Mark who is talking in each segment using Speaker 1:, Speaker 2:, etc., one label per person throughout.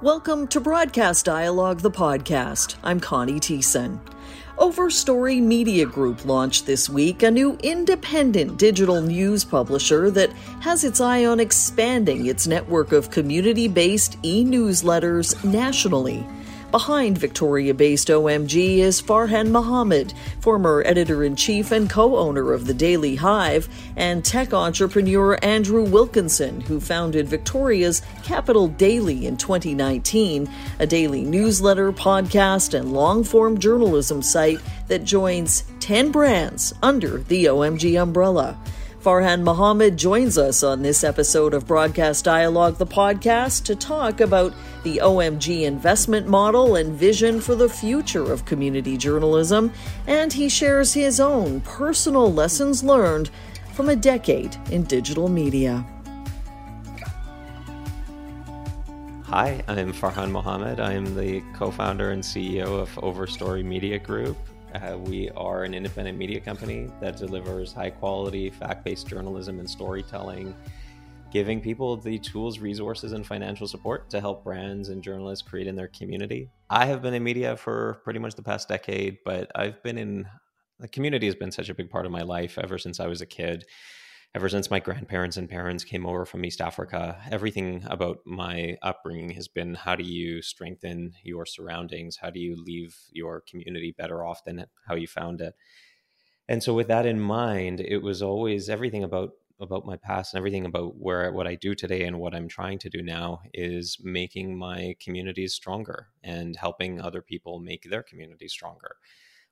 Speaker 1: Welcome to Broadcast Dialogue, the podcast. I'm Connie Thiessen. Overstory Media Group launched this week a new independent digital news publisher that has its eye on expanding its network of community based e newsletters nationally. Behind Victoria based OMG is Farhan Mohamed, former editor in chief and co owner of the Daily Hive, and tech entrepreneur Andrew Wilkinson, who founded Victoria's Capital Daily in 2019, a daily newsletter, podcast, and long form journalism site that joins 10 brands under the OMG umbrella. Farhan Mohamed joins us on this episode of Broadcast Dialogue, the podcast, to talk about the OMG investment model and vision for the future of community journalism, and he shares his own personal lessons learned from a decade in digital media.
Speaker 2: Hi, I'm Farhan Mohamed. I'm the co founder and CEO of Overstory Media Group. Uh, we are an independent media company that delivers high quality, fact based journalism and storytelling, giving people the tools, resources, and financial support to help brands and journalists create in their community. I have been in media for pretty much the past decade, but I've been in the community has been such a big part of my life ever since I was a kid ever since my grandparents and parents came over from East Africa, everything about my upbringing has been how do you strengthen your surroundings? How do you leave your community better off than how you found it? And so, with that in mind, it was always everything about about my past and everything about where what I do today and what I'm trying to do now is making my communities stronger and helping other people make their communities stronger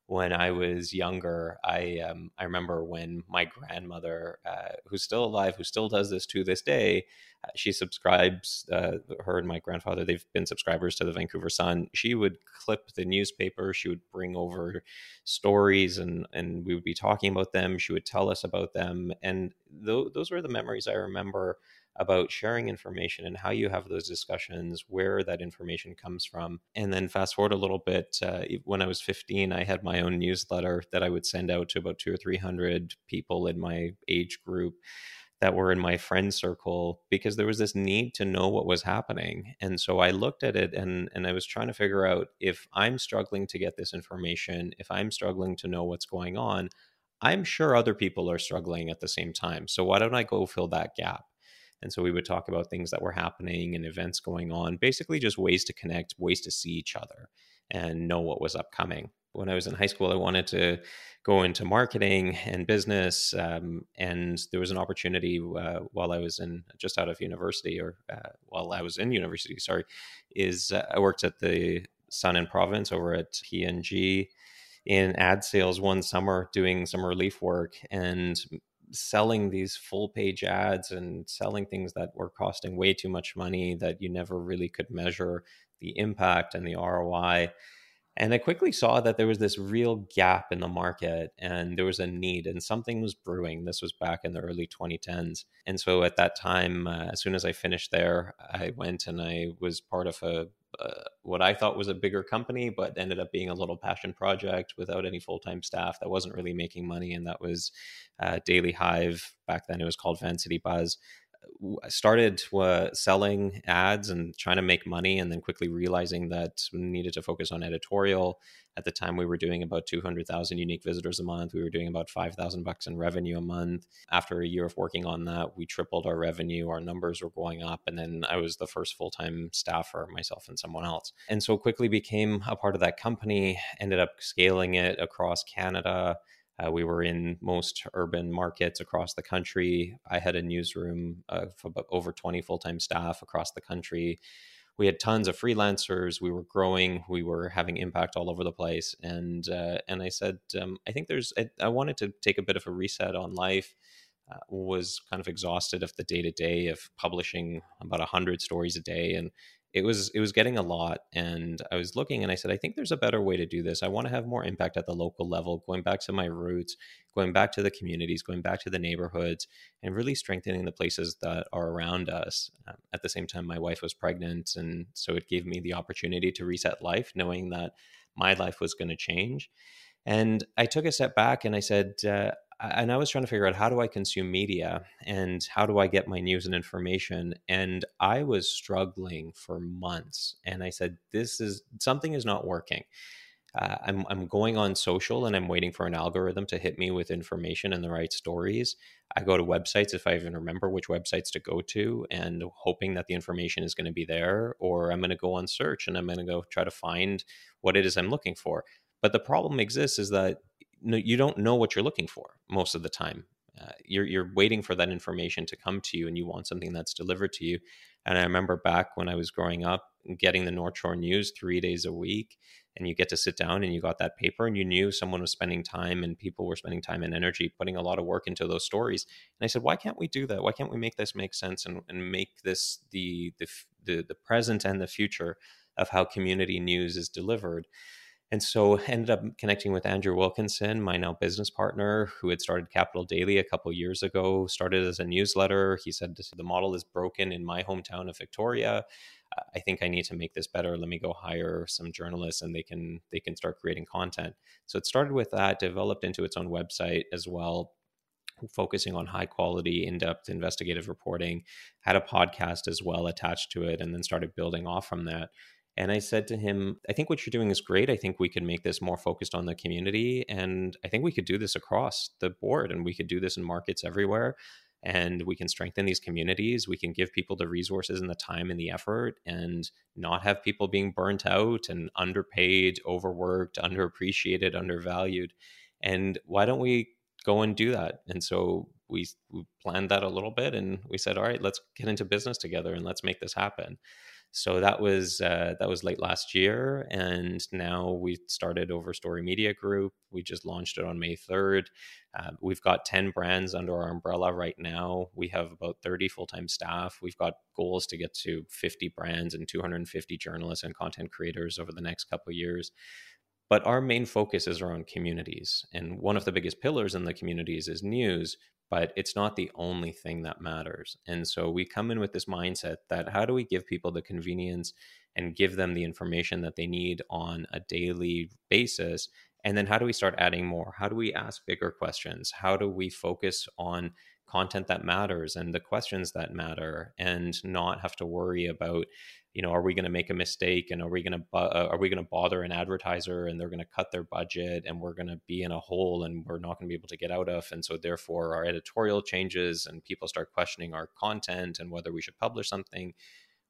Speaker 2: when I was younger, I um, I remember when my grandmother, uh, who's still alive, who still does this to this day, uh, she subscribes. Uh, her and my grandfather, they've been subscribers to the Vancouver Sun. She would clip the newspaper. She would bring over stories, and and we would be talking about them. She would tell us about them, and th- those were the memories I remember about sharing information and how you have those discussions, where that information comes from. And then fast forward a little bit, uh, when I was 15, I had my own newsletter that I would send out to about two or 300 people in my age group that were in my friend circle because there was this need to know what was happening. And so I looked at it and, and I was trying to figure out if I'm struggling to get this information, if I'm struggling to know what's going on, I'm sure other people are struggling at the same time. So why don't I go fill that gap? And so we would talk about things that were happening and events going on, basically just ways to connect, ways to see each other and know what was upcoming. When I was in high school, I wanted to go into marketing and business. Um, and there was an opportunity uh, while I was in just out of university, or uh, while I was in university, sorry, is uh, I worked at the Sun and Province over at PNG in ad sales one summer doing some relief work and selling these full page ads and selling things that were costing way too much money that you never really could measure the impact and the ROI. And I quickly saw that there was this real gap in the market and there was a need and something was brewing. This was back in the early 2010s. And so at that time, uh, as soon as I finished there, I went and I was part of a uh, what I thought was a bigger company, but ended up being a little passion project without any full time staff that wasn't really making money. And that was uh, Daily Hive. Back then, it was called Vancity Buzz. I started uh, selling ads and trying to make money, and then quickly realizing that we needed to focus on editorial. At the time, we were doing about 200,000 unique visitors a month. We were doing about 5,000 bucks in revenue a month. After a year of working on that, we tripled our revenue. Our numbers were going up, and then I was the first full time staffer, myself and someone else, and so quickly became a part of that company. Ended up scaling it across Canada uh, we were in most urban markets across the country. I had a newsroom of over 20 full time staff across the country. We had tons of freelancers. We were growing. We were having impact all over the place. And uh, and I said, um, I think there's. I, I, wanted to take a bit of a reset on life. Uh, was kind of exhausted of the day to day of publishing about hundred stories a day, and it was it was getting a lot and i was looking and i said i think there's a better way to do this. I want to have more impact at the local level going back to my roots going back to the communities going back to the neighborhoods and really strengthening the places that are around us. Um, at the same time my wife was pregnant and so it gave me the opportunity to reset life knowing that my life was going to change. And I took a step back and I said, uh, and I was trying to figure out how do I consume media and how do I get my news and information. And I was struggling for months. And I said, this is something is not working. Uh, I'm, I'm going on social and I'm waiting for an algorithm to hit me with information and the right stories. I go to websites if I even remember which websites to go to and hoping that the information is going to be there, or I'm going to go on search and I'm going to go try to find what it is I'm looking for. But the problem exists is that you don't know what you're looking for most of the time. Uh, you're you're waiting for that information to come to you, and you want something that's delivered to you. And I remember back when I was growing up, getting the North Shore News three days a week, and you get to sit down and you got that paper, and you knew someone was spending time, and people were spending time and energy, putting a lot of work into those stories. And I said, why can't we do that? Why can't we make this make sense and, and make this the the the, the present and the future of how community news is delivered? And so ended up connecting with Andrew Wilkinson, my now business partner, who had started Capital Daily a couple years ago, started as a newsletter. He said, the model is broken in my hometown of Victoria. I think I need to make this better. Let me go hire some journalists and they can they can start creating content. So it started with that, developed into its own website as well, focusing on high quality, in depth investigative reporting, had a podcast as well attached to it, and then started building off from that. And I said to him, I think what you're doing is great. I think we could make this more focused on the community. And I think we could do this across the board and we could do this in markets everywhere. And we can strengthen these communities. We can give people the resources and the time and the effort and not have people being burnt out and underpaid, overworked, underappreciated, undervalued. And why don't we go and do that? And so we, we planned that a little bit and we said, all right, let's get into business together and let's make this happen. So that was uh, that was late last year, and now we started Overstory Media Group. We just launched it on May third. Uh, we've got ten brands under our umbrella right now. We have about thirty full time staff. We've got goals to get to fifty brands and two hundred and fifty journalists and content creators over the next couple years. But our main focus is around communities. And one of the biggest pillars in the communities is news, but it's not the only thing that matters. And so we come in with this mindset that how do we give people the convenience and give them the information that they need on a daily basis? And then how do we start adding more? How do we ask bigger questions? How do we focus on content that matters and the questions that matter and not have to worry about you know, are we going to make a mistake and are we going to uh, are we going to bother an advertiser and they're going to cut their budget and we're going to be in a hole and we're not going to be able to get out of and so therefore our editorial changes and people start questioning our content and whether we should publish something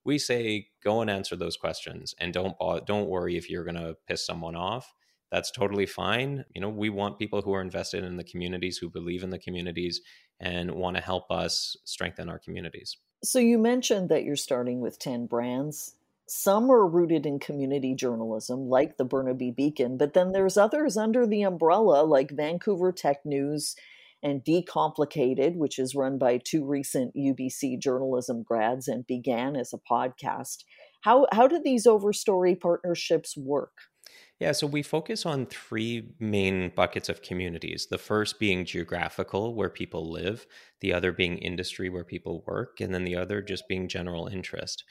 Speaker 2: we say go and answer those questions and don't don't worry if you're going to piss someone off. That's totally fine. You know we want people who are invested in the communities who believe in the communities and want to help us strengthen our communities
Speaker 1: so you mentioned that you're starting with 10 brands. Some are rooted in community journalism, like the Burnaby Beacon, but then there's others under the umbrella, like Vancouver Tech News and Decomplicated, which is run by two recent UBC journalism grads and began as a podcast. How, how do these overstory partnerships work?
Speaker 2: Yeah, so we focus on three main buckets of communities. The first being geographical, where people live, the other being industry, where people work, and then the other just being general interest.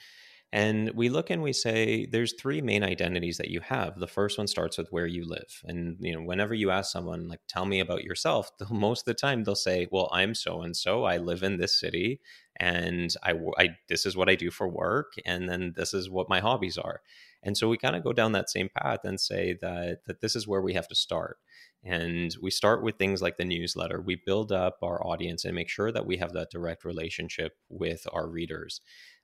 Speaker 2: And we look and we say there's three main identities that you have. The first one starts with where you live. And you know, whenever you ask someone like tell me about yourself, most of the time they'll say, "Well, I'm so and so. I live in this city and I, I this is what I do for work and then this is what my hobbies are." And so we kind of go down that same path and say that that this is where we have to start. And we start with things like the newsletter. We build up our audience and make sure that we have that direct relationship with our readers.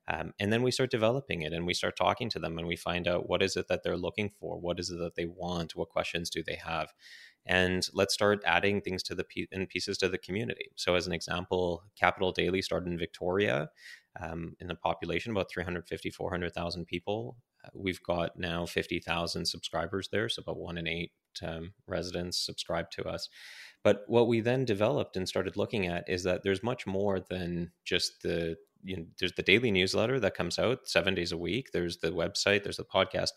Speaker 2: Um, and then we start developing it and we start talking to them and we find out what is it that they're looking for? What is it that they want? What questions do they have? And let's start adding things to the and pieces to the community. So, as an example, Capital Daily started in Victoria um, in a population about 350, 400,000 people. We've got now 50,000 subscribers there, so about one in eight um, residents subscribe to us. But what we then developed and started looking at is that there's much more than just the you know, there's the daily newsletter that comes out seven days a week. There's the website. There's the podcast.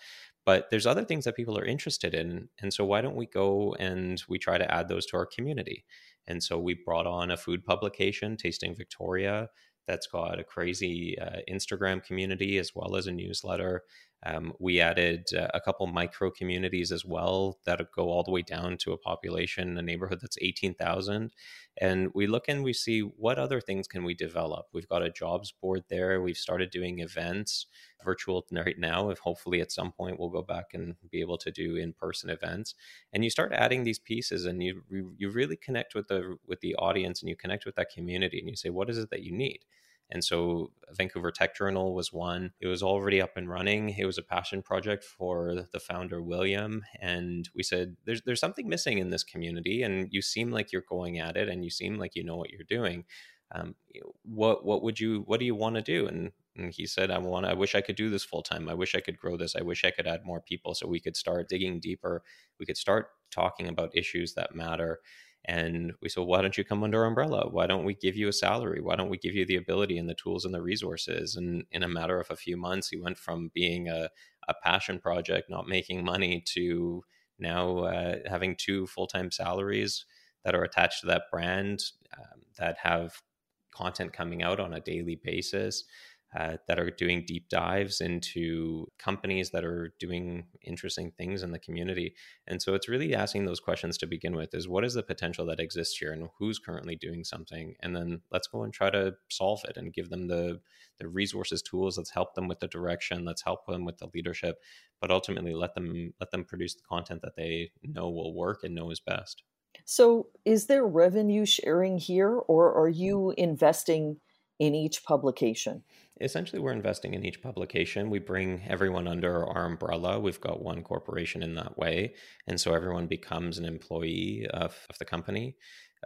Speaker 2: But there's other things that people are interested in, and so why don't we go and we try to add those to our community? And so we brought on a food publication, Tasting Victoria, that's got a crazy uh, Instagram community as well as a newsletter. Um, we added uh, a couple micro communities as well that go all the way down to a population, a neighborhood that's 18,000. And we look and we see what other things can we develop. We've got a jobs board there. We've started doing events virtual right now. If hopefully at some point we'll go back and be able to do in-person events. And you start adding these pieces, and you you really connect with the with the audience, and you connect with that community, and you say, what is it that you need? And so Vancouver Tech Journal was one. It was already up and running. It was a passion project for the founder William, and we said there's there's something missing in this community, and you seem like you're going at it, and you seem like you know what you're doing. Um, what what would you what do you want to do? And, and he said, I want I wish I could do this full time. I wish I could grow this. I wish I could add more people so we could start digging deeper. We could start talking about issues that matter and we said, why don't you come under our umbrella? Why don't we give you a salary? Why don't we give you the ability and the tools and the resources? And in a matter of a few months, he went from being a, a passion project, not making money, to now uh, having two full time salaries that are attached to that brand um, that have content coming out on a daily basis uh, that are doing deep dives into companies that are doing interesting things in the community. And so it's really asking those questions to begin with is what is the potential that exists here and who's currently doing something? And then let's go and try to solve it and give them the, the resources, tools, let's help them with the direction, let's help them with the leadership, but ultimately let them let them produce the content that they know will work and know is best.
Speaker 1: So is there revenue sharing here or are you investing in each publication?
Speaker 2: Essentially, we're investing in each publication. We bring everyone under our umbrella. We've got one corporation in that way. And so everyone becomes an employee of, of the company.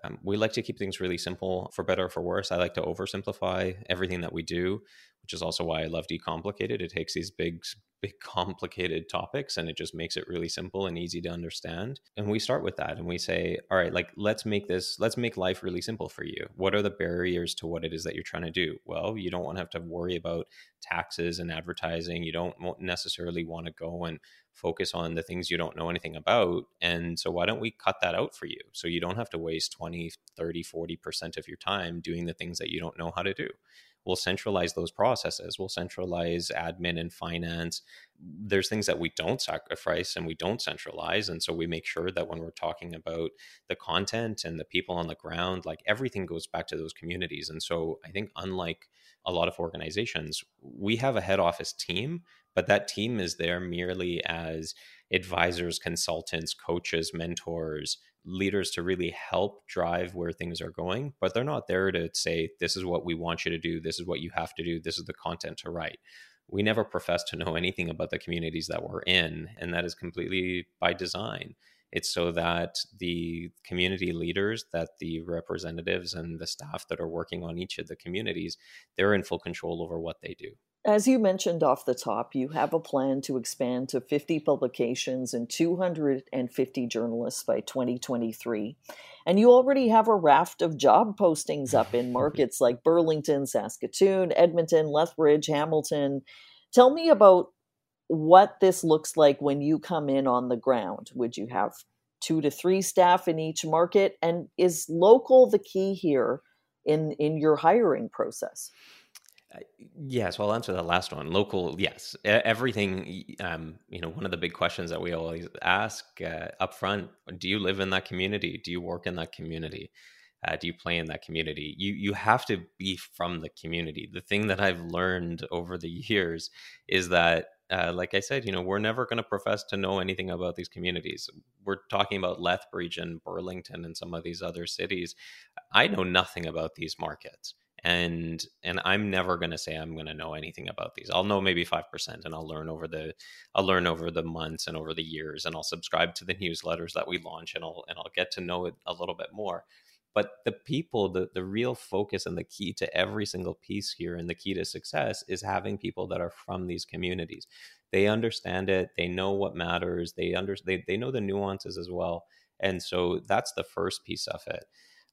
Speaker 2: Um, we like to keep things really simple for better or for worse. I like to oversimplify everything that we do, which is also why I love Decomplicated. It takes these big, big complicated topics and it just makes it really simple and easy to understand. And we start with that and we say, all right, like let's make this, let's make life really simple for you. What are the barriers to what it is that you're trying to do? Well, you don't want to have to worry about taxes and advertising. You don't necessarily want to go and focus on the things you don't know anything about. And so why don't we cut that out for you? So you don't have to waste 20, 30, 40% of your time doing the things that you don't know how to do we'll centralize those processes. We'll centralize admin and finance. There's things that we don't sacrifice and we don't centralize and so we make sure that when we're talking about the content and the people on the ground like everything goes back to those communities. And so i think unlike a lot of organizations we have a head office team but that team is there merely as advisors consultants coaches mentors leaders to really help drive where things are going, but they're not there to say, this is what we want you to do, this is what you have to do, this is the content to write. We never profess to know anything about the communities that we're in, and that is completely by design. It's so that the community leaders, that the representatives and the staff that are working on each of the communities, they're in full control over what they do.
Speaker 1: As you mentioned off the top, you have a plan to expand to 50 publications and 250 journalists by 2023. And you already have a raft of job postings up in markets like Burlington, Saskatoon, Edmonton, Lethbridge, Hamilton. Tell me about what this looks like when you come in on the ground. Would you have two to three staff in each market? And is local the key here in, in your hiring process?
Speaker 2: Yes, well, I'll answer the last one. Local, yes, everything. Um, you know, one of the big questions that we always ask uh, up front: Do you live in that community? Do you work in that community? Uh, do you play in that community? You you have to be from the community. The thing that I've learned over the years is that, uh, like I said, you know, we're never going to profess to know anything about these communities. We're talking about Lethbridge and Burlington and some of these other cities. I know nothing about these markets and and i'm never going to say i'm going to know anything about these. I'll know maybe 5% and i'll learn over the i'll learn over the months and over the years and i'll subscribe to the newsletters that we launch and i'll and i'll get to know it a little bit more. But the people the the real focus and the key to every single piece here and the key to success is having people that are from these communities. They understand it they know what matters they under they, they know the nuances as well and so that's the first piece of it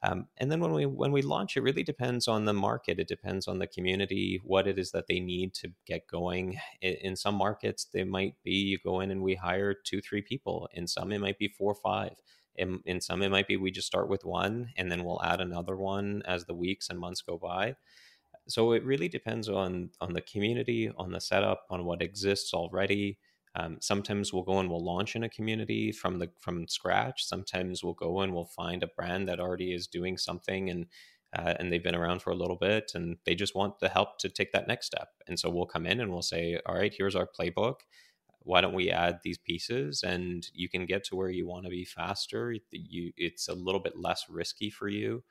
Speaker 2: um, and then when we when we launch, it really depends on the market. It depends on the community, what it is that they need to get going. In, some markets, they might be you go in and we hire two, three people. In some, it might be four five. In, in some, it might be we just start with one and then we'll add another one as the weeks and months go by So it really depends on on the community, on the setup, on what exists already. Um, sometimes we'll go and we'll launch in a community from the from scratch. Sometimes we'll go and we'll find a brand that already is doing something and uh, and they've been around for a little bit and they just want the help to take that next step. And so we'll come in and we'll say, all right, here's our playbook. Why don't we add these pieces and you can get to where you want to be faster? You, it's a little bit less risky for you.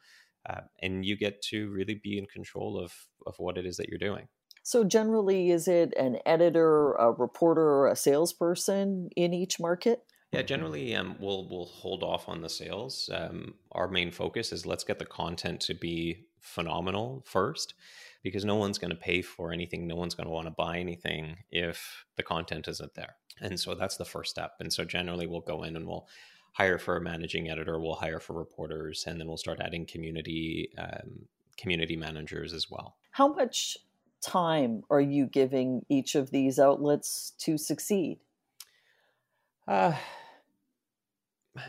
Speaker 2: Uh, and you get to really be in control of, of what it is that you're doing.
Speaker 1: So, generally, is it an editor, a reporter, or a salesperson in each market?
Speaker 2: Yeah, generally, um, we'll we'll hold off on the sales. Um, our main focus is let's get the content to be phenomenal first, because no one's going to pay for anything, no one's going to want to buy anything if the content isn't there. And so that's the first step. And so generally, we'll go in and we'll hire for a managing editor, we'll hire for reporters, and then we'll start adding community um, community managers as well.
Speaker 1: How much time are you giving each of these outlets to succeed?
Speaker 2: Uh,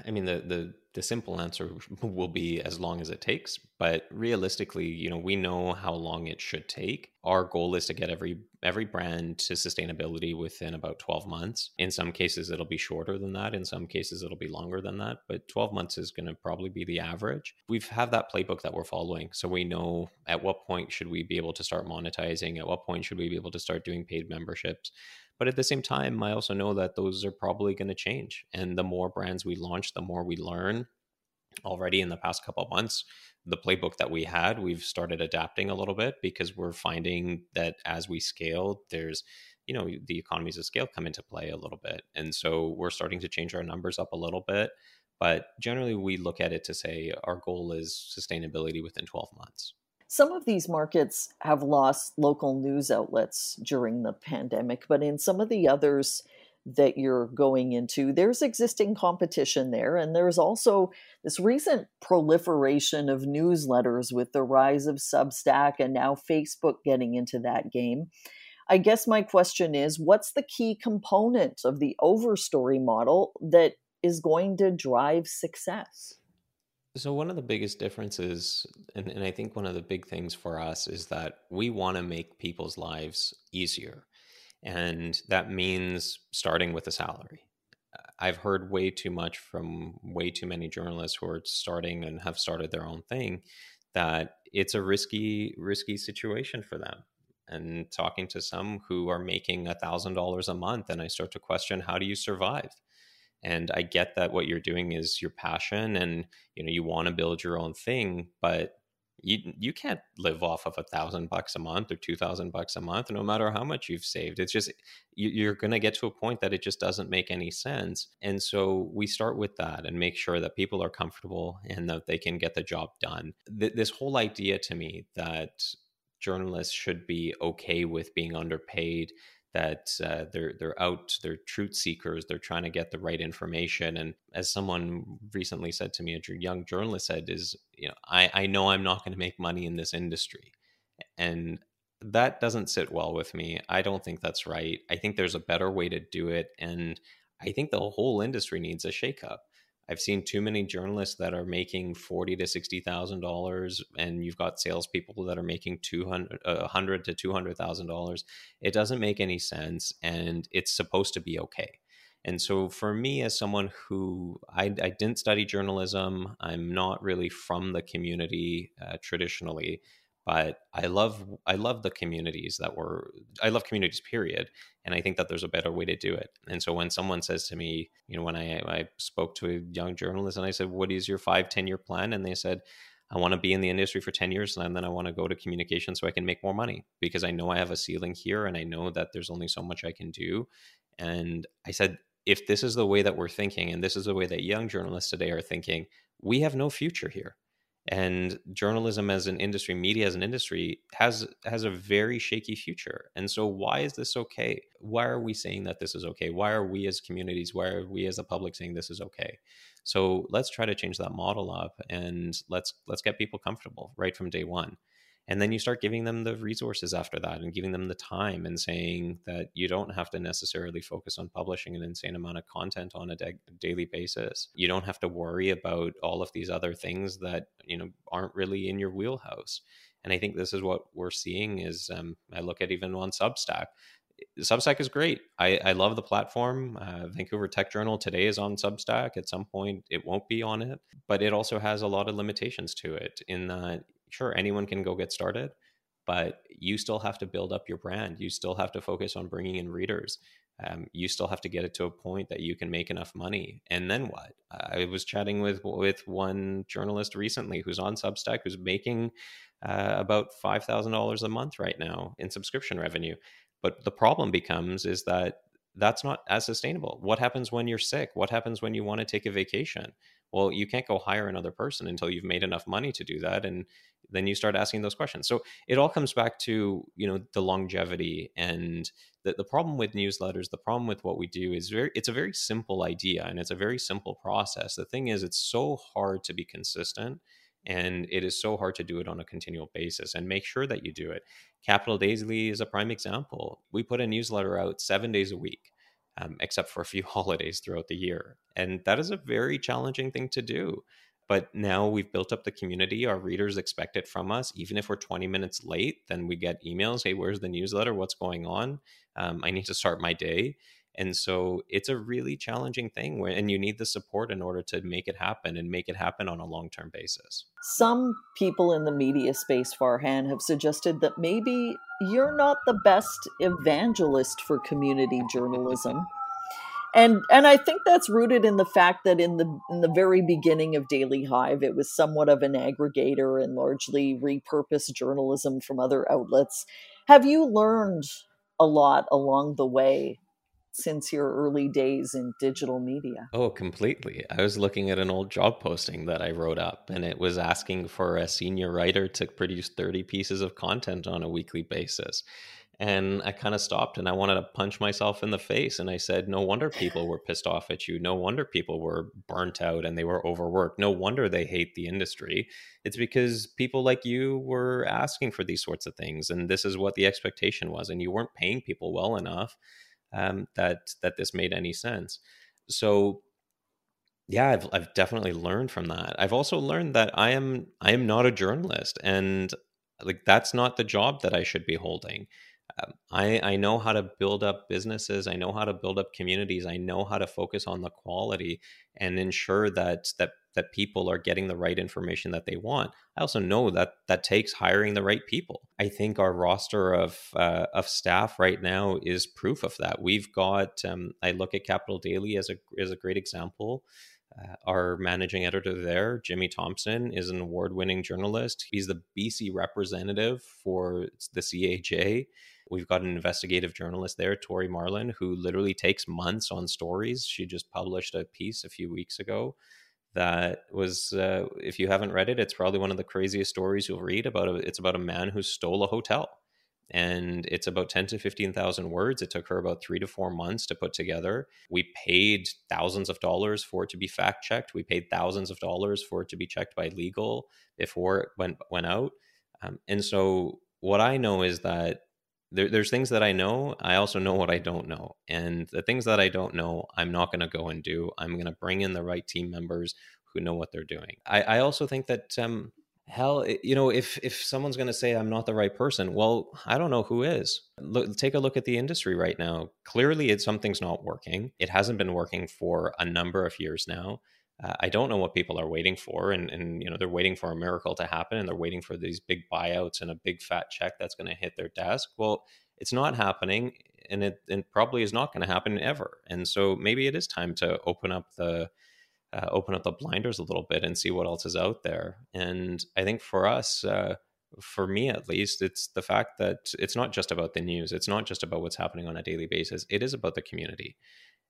Speaker 2: I mean, the, the the simple answer will be as long as it takes but realistically you know we know how long it should take. Our goal is to get every every brand to sustainability within about 12 months. In some cases it'll be shorter than that. In some cases it'll be longer than that but 12 months is going to probably be the average. We've have that playbook that we're following so we know at what point should we be able to start monetizing? At what point should we be able to start doing paid memberships but at the same time, I also know that those are probably going to change. And the more brands we launch, the more we learn. Already in the past couple months, the playbook that we had, we've started adapting a little bit because we're finding that as we scale, there's you know the economies of scale come into play a little bit and so we're starting to change our numbers up a little bit but generally we look at it to say our goal is sustainability within 12 months
Speaker 1: some of these markets have lost local news outlets during the pandemic, but in some of the others that you're going into, there's existing competition there. And there's also this recent proliferation of newsletters with the rise of Substack and now Facebook getting into that game. I guess my question is what's the key component of the overstory model that is going to drive success?
Speaker 2: So, one of the biggest differences, and, and I think one of the big things for us is that we want to make people's lives easier. And that means starting with a salary. I've heard way too much from way too many journalists who are starting and have started their own thing that it's a risky, risky situation for them. And talking to some who are making a thousand dollars a month, and I start to question how do you survive? And i get that what you're doing is your passion and you know you want to build your own thing but you you can't live off of a thousand bucks a month or two thousand bucks a month no matter how much you've saved. It's just you, are going to get to a point that it just doesn't make any sense and so we start with that and make sure that people are comfortable and that they can get the job done. Th- this whole idea to me that journalists should be okay with being underpaid that uh, they're they're out, they're truth seekers, they're trying to get the right information. And as someone recently said to me, a young journalist said, "Is you know, I I know I'm not going to make money in this industry," and that doesn't sit well with me. I don't think that's right. I think there's a better way to do it, and I think the whole industry needs a shakeup. I've seen too many journalists that are making forty to sixty thousand dollars, and you've got salespeople that are making two hundred, a hundred to two hundred thousand dollars. It doesn't make any sense, and it's supposed to be okay. And so, for me, as someone who I, I didn't study journalism, I'm not really from the community uh, traditionally but I love I love the communities that were I love communities period and I think that there's a better way to do it and so when someone says to me you know when I I spoke to a young journalist and I said what is your five ten year plan? and they said I want to be in the industry for 10 years and then I want to go to communication so I can make more money because I know I have a ceiling here and I know that there's only so much I can do and I said if this is the way that we're thinking and this is the way that young journalists today are thinking we have no future here and journalism as an industry media as an industry has has a very shaky future. And so why is this okay? Why are we saying that this is okay? Why are we as communities why are we as a public saying this is okay? So let's try to change that model up and let's let's get people comfortable right from day one and then you start giving them the resources after that and giving them the time and saying that you don't have to necessarily focus on publishing an insane amount of content on a da- daily basis you don't have to worry about all of these other things that you know aren't really in your wheelhouse And I think this is what we're seeing is um, I look at even on Substack. Substack is great. I, I love the platform. Uh, Vancouver Tech Journal today is on Substack. At some point, it won't be on it, but it also has a lot of limitations to it. In that, sure, anyone can go get started, but you still have to build up your brand. You still have to focus on bringing in readers. Um, you still have to get it to a point that you can make enough money, and then what? I was chatting with with one journalist recently who's on Substack who's making uh, about five thousand dollars a month right now in subscription revenue. But the problem becomes is that that's not as sustainable. What happens when you're sick? What happens when you want to take a vacation? Well, you can't go hire another person until you've made enough money to do that. And then you start asking those questions. So it all comes back to, you know, the longevity and the, the problem with newsletters, the problem with what we do is very it's a very simple idea and it's a very simple process. The thing is it's so hard to be consistent and it is so hard to do it on a continual basis and make sure that you do it. Capital Daily is a prime example. We put a newsletter out seven days a week um, except for a few holidays throughout the year. And that is a very challenging thing to do. But now we've built up the community. Our readers expect it from us. Even if we're 20 minutes late, then we get emails Hey, where's the newsletter? What's going on? Um, I need to start my day. And so it's a really challenging thing, where, and you need the support in order to make it happen and make it happen on a long term basis.
Speaker 1: Some people in the media space, Farhan, have suggested that maybe you're not the best evangelist for community journalism. And and I think that's rooted in the fact that in the in the very beginning of Daily Hive, it was somewhat of an aggregator and largely repurposed journalism from other outlets. Have you learned a lot along the way since your early days in digital media?
Speaker 2: Oh, completely. I was looking at an old job posting that I wrote up, and it was asking for a senior writer to produce 30 pieces of content on a weekly basis. And I kind of stopped and I wanted to punch myself in the face. And I said, No wonder people were pissed off at you. No wonder people were burnt out and they were overworked. No wonder they hate the industry. It's because people like you were asking for these sorts of things. And this is what the expectation was. And you weren't paying people well enough um, that that this made any sense. So yeah, I've I've definitely learned from that. I've also learned that I am I am not a journalist, and like that's not the job that I should be holding. Um, I I know how to build up businesses. I know how to build up communities. I know how to focus on the quality and ensure that that that people are getting the right information that they want. I also know that that takes hiring the right people. I think our roster of uh, of staff right now is proof of that. We've got. Um, I look at Capital Daily as a as a great example. Uh, our managing editor there, Jimmy Thompson, is an award winning journalist. He's the BC representative for the CAJ. We've got an investigative journalist there, Tori Marlan, who literally takes months on stories. She just published a piece a few weeks ago that was uh, if you haven't read it it's probably one of the craziest stories you'll read about a, it's about a man who stole a hotel. And it's about 10 to 15,000 words. It took her about 3 to 4 months to put together. We paid thousands of dollars for it to be fact checked we paid thousands of dollars for it to be checked by legal before it went went out. Um, and so what i know is that there, there's things that I know. I also know what I don't know. And the things that I don't know, I'm not going to go and do. I'm going to bring in the right team members who know what they're doing. I, I also think that, um, hell, you know, if, if someone's going to say I'm not the right person, well, I don't know who is. Look, take a look at the industry right now. Clearly, it, something's not working. It hasn't been working for a number of years now. Uh, I don't know what people are waiting for, and and you know they're waiting for a miracle to happen, and they're waiting for these big buyouts and a big fat check that's going to hit their desk. Well, it's not happening, and it probably is not going to happen ever. And so maybe it is time to open up the uh, open up the blinders a little bit and see what else is out there. And I think for us, uh, for me at least, it's the fact that it's not just about the news. It's not just about what's happening on a daily basis. It is about the community.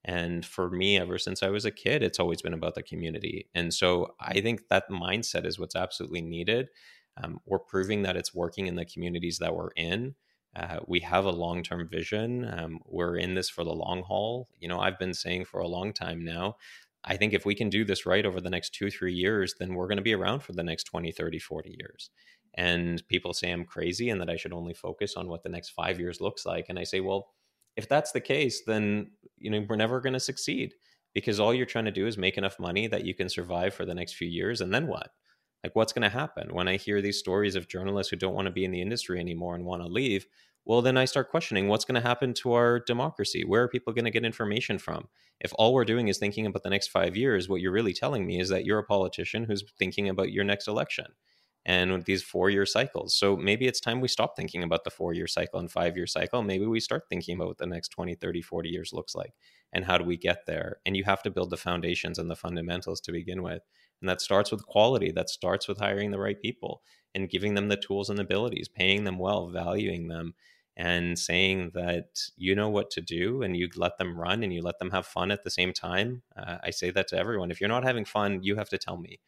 Speaker 2: And for me, ever since I was a kid, it's always been about the community. And so I think that mindset is what's absolutely needed. Um, we're proving that it's working in the communities that we're in. Uh, we have a long term vision. Um, we're in this for the long haul. You know, I've been saying for a long time now, I think if we can do this right over the next two, three years, then we're going to be around for the next 20, 30, 40 years. And people say I'm crazy and that I should only focus on what the next five years looks like. And I say, well, if that's the case, then you know we're never going to succeed because all you're trying to do is make enough money that you can survive for the next few years, and then what? Like, what's going to happen when I hear these stories of journalists who don't want to be in the industry anymore and want to leave? Well, then I start questioning what's going to happen to our democracy. Where are people going to get information from? If all we're doing is thinking about the next five years, what you're really telling me is that you're a politician who's thinking about your next election and with these four year cycles. So maybe it's time we stop thinking about the four year cycle and five year cycle. Maybe we start thinking about what the next 20, 30, 40 years looks like and how do we get there. And you have to build the foundations and the fundamentals to begin with. And that starts with quality, that starts with hiring the right people and giving them the tools and abilities, paying them well, valuing them. And saying that you know what to do and you let them run and you let them have fun at the same time. Uh, I say that to everyone. If you're not having fun, you have to tell me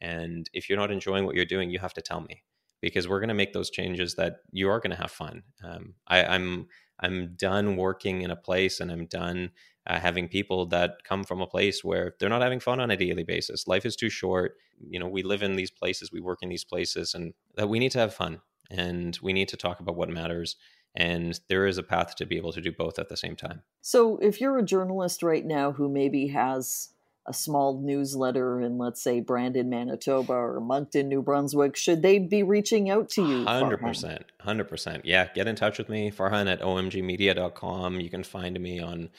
Speaker 2: and if you're not enjoying what you're doing, you have to tell me because we're going to make those changes that you are going to have fun. Um, I, I'm I'm done working in a place and I'm done uh, having people that come from a place where they're not having fun on a daily basis. Life is too short. You know, we live in these places, we work in these places, and that we need to have fun and we need to talk about what matters. And there is a path to be able to do both at the same time.
Speaker 1: So, if you're a journalist right now who maybe has a small newsletter in, let's say, Brandon, Manitoba or Moncton, New Brunswick, should they be reaching out to you?
Speaker 2: 100%. 100%. Yeah, get in touch with me, Farhan at omgmedia.com. You can find me on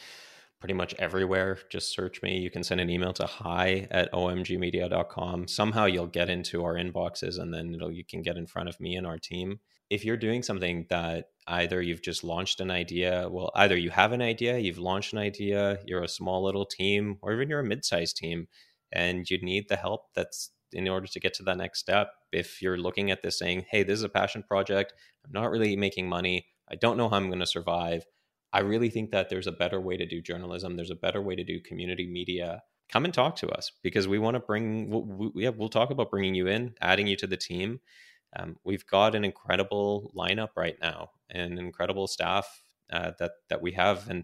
Speaker 2: pretty much everywhere. Just search me. You can send an email to hi at omgmedia.com. Somehow you'll get into our inboxes and then you can get in front of me and our team. If you're doing something that either you've just launched an idea well either you have an idea you've launched an idea you're a small little team or even you're a mid-sized team and you need the help that's in order to get to that next step if you're looking at this saying hey this is a passion project i'm not really making money i don't know how i'm going to survive i really think that there's a better way to do journalism there's a better way to do community media. Come and talk to us because we want to bring we, yeah, we'll talk about bringing you in adding you to the team. Um, we've got an incredible lineup right now and incredible staff uh, that that we have and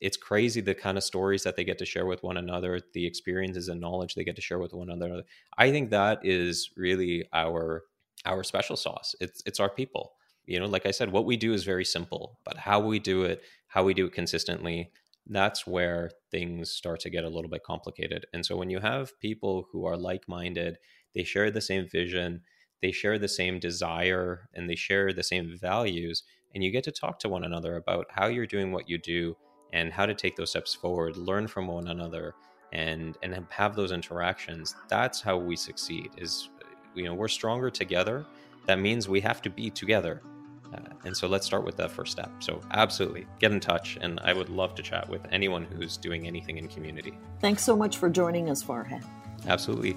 Speaker 2: it's crazy the kind of stories that they get to share with one another the experiences and knowledge they get to share with one another. I think that is really our our special sauce. It's it's our people. You know like i said what we do is very simple but how we do it how we do it consistently that's where things start to get a little bit complicated. And so when you have people who are like-minded they share the same vision they share the same desire and they share the same values and you get to talk to one another about how you're doing what you do and how to take those steps forward learn from one another and and have those interactions that's how we succeed is you know we're stronger together. That means we have to be together Uh, and so let's start with that first step. So absolutely get in touch and i would love to chat with anyone who's doing anything in community.
Speaker 1: Thanks so much for joining us farhan.
Speaker 2: Absolutely